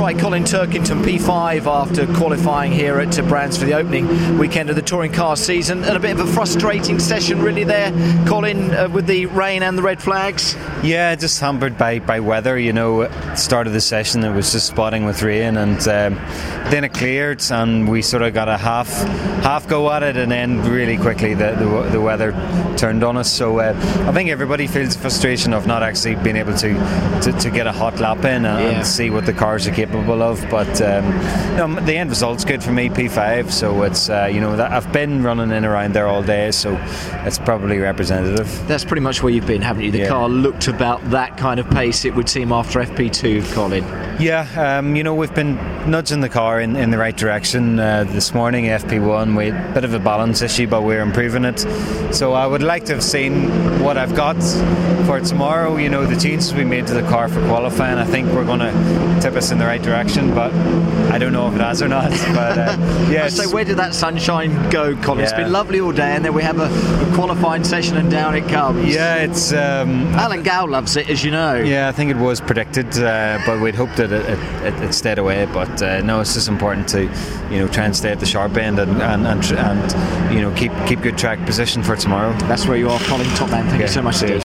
Right, Colin Turkington, P5 after qualifying here at Brands for the opening weekend of the touring car season, and a bit of a frustrating session really there, Colin, uh, with the rain and the red flags. Yeah, just hampered by, by weather. You know, start of the session it was just spotting with rain, and um, then it cleared, and we sort of got a half half go at it, and then really quickly the the, the weather turned on us. So uh, I think everybody feels frustration of not actually being able to to, to get a hot lap in and, yeah. and, see what the cars are capable of. But um, know, the end result's good for me, P5. So it's uh, you know that I've been running in around there all day, so it's probably representative. That's pretty much where you've been, haven't you? The yeah. car looked about that kind of pace, it would seem, after FP2, Colin. Yeah, um, you know, we've been nudging the car in, in the right direction. Uh, this morning, FP1, we had a bit of a balance issue, but we're improving it. So I would like to have seen what I've got for tomorrow. You know, the changes we made to the car for qualifying, I think we're going to tip us in the right direction, but I don't know if it has or not. But uh, yeah. so where did that sunshine go, Colin? Yeah. It's been lovely all day, and then we have a, a qualifying session, and down it comes. Yeah, it's. Um, Alan Gow loves it, as you know. Yeah, I think it was predicted, uh, but we'd hoped that it, it, it, stayed away. But uh, no, it's just important to, you know, try and stay at the sharp end and and, and, and you know keep keep good track position for tomorrow. That's where you are, Colin Top man. Thank yeah, you so much.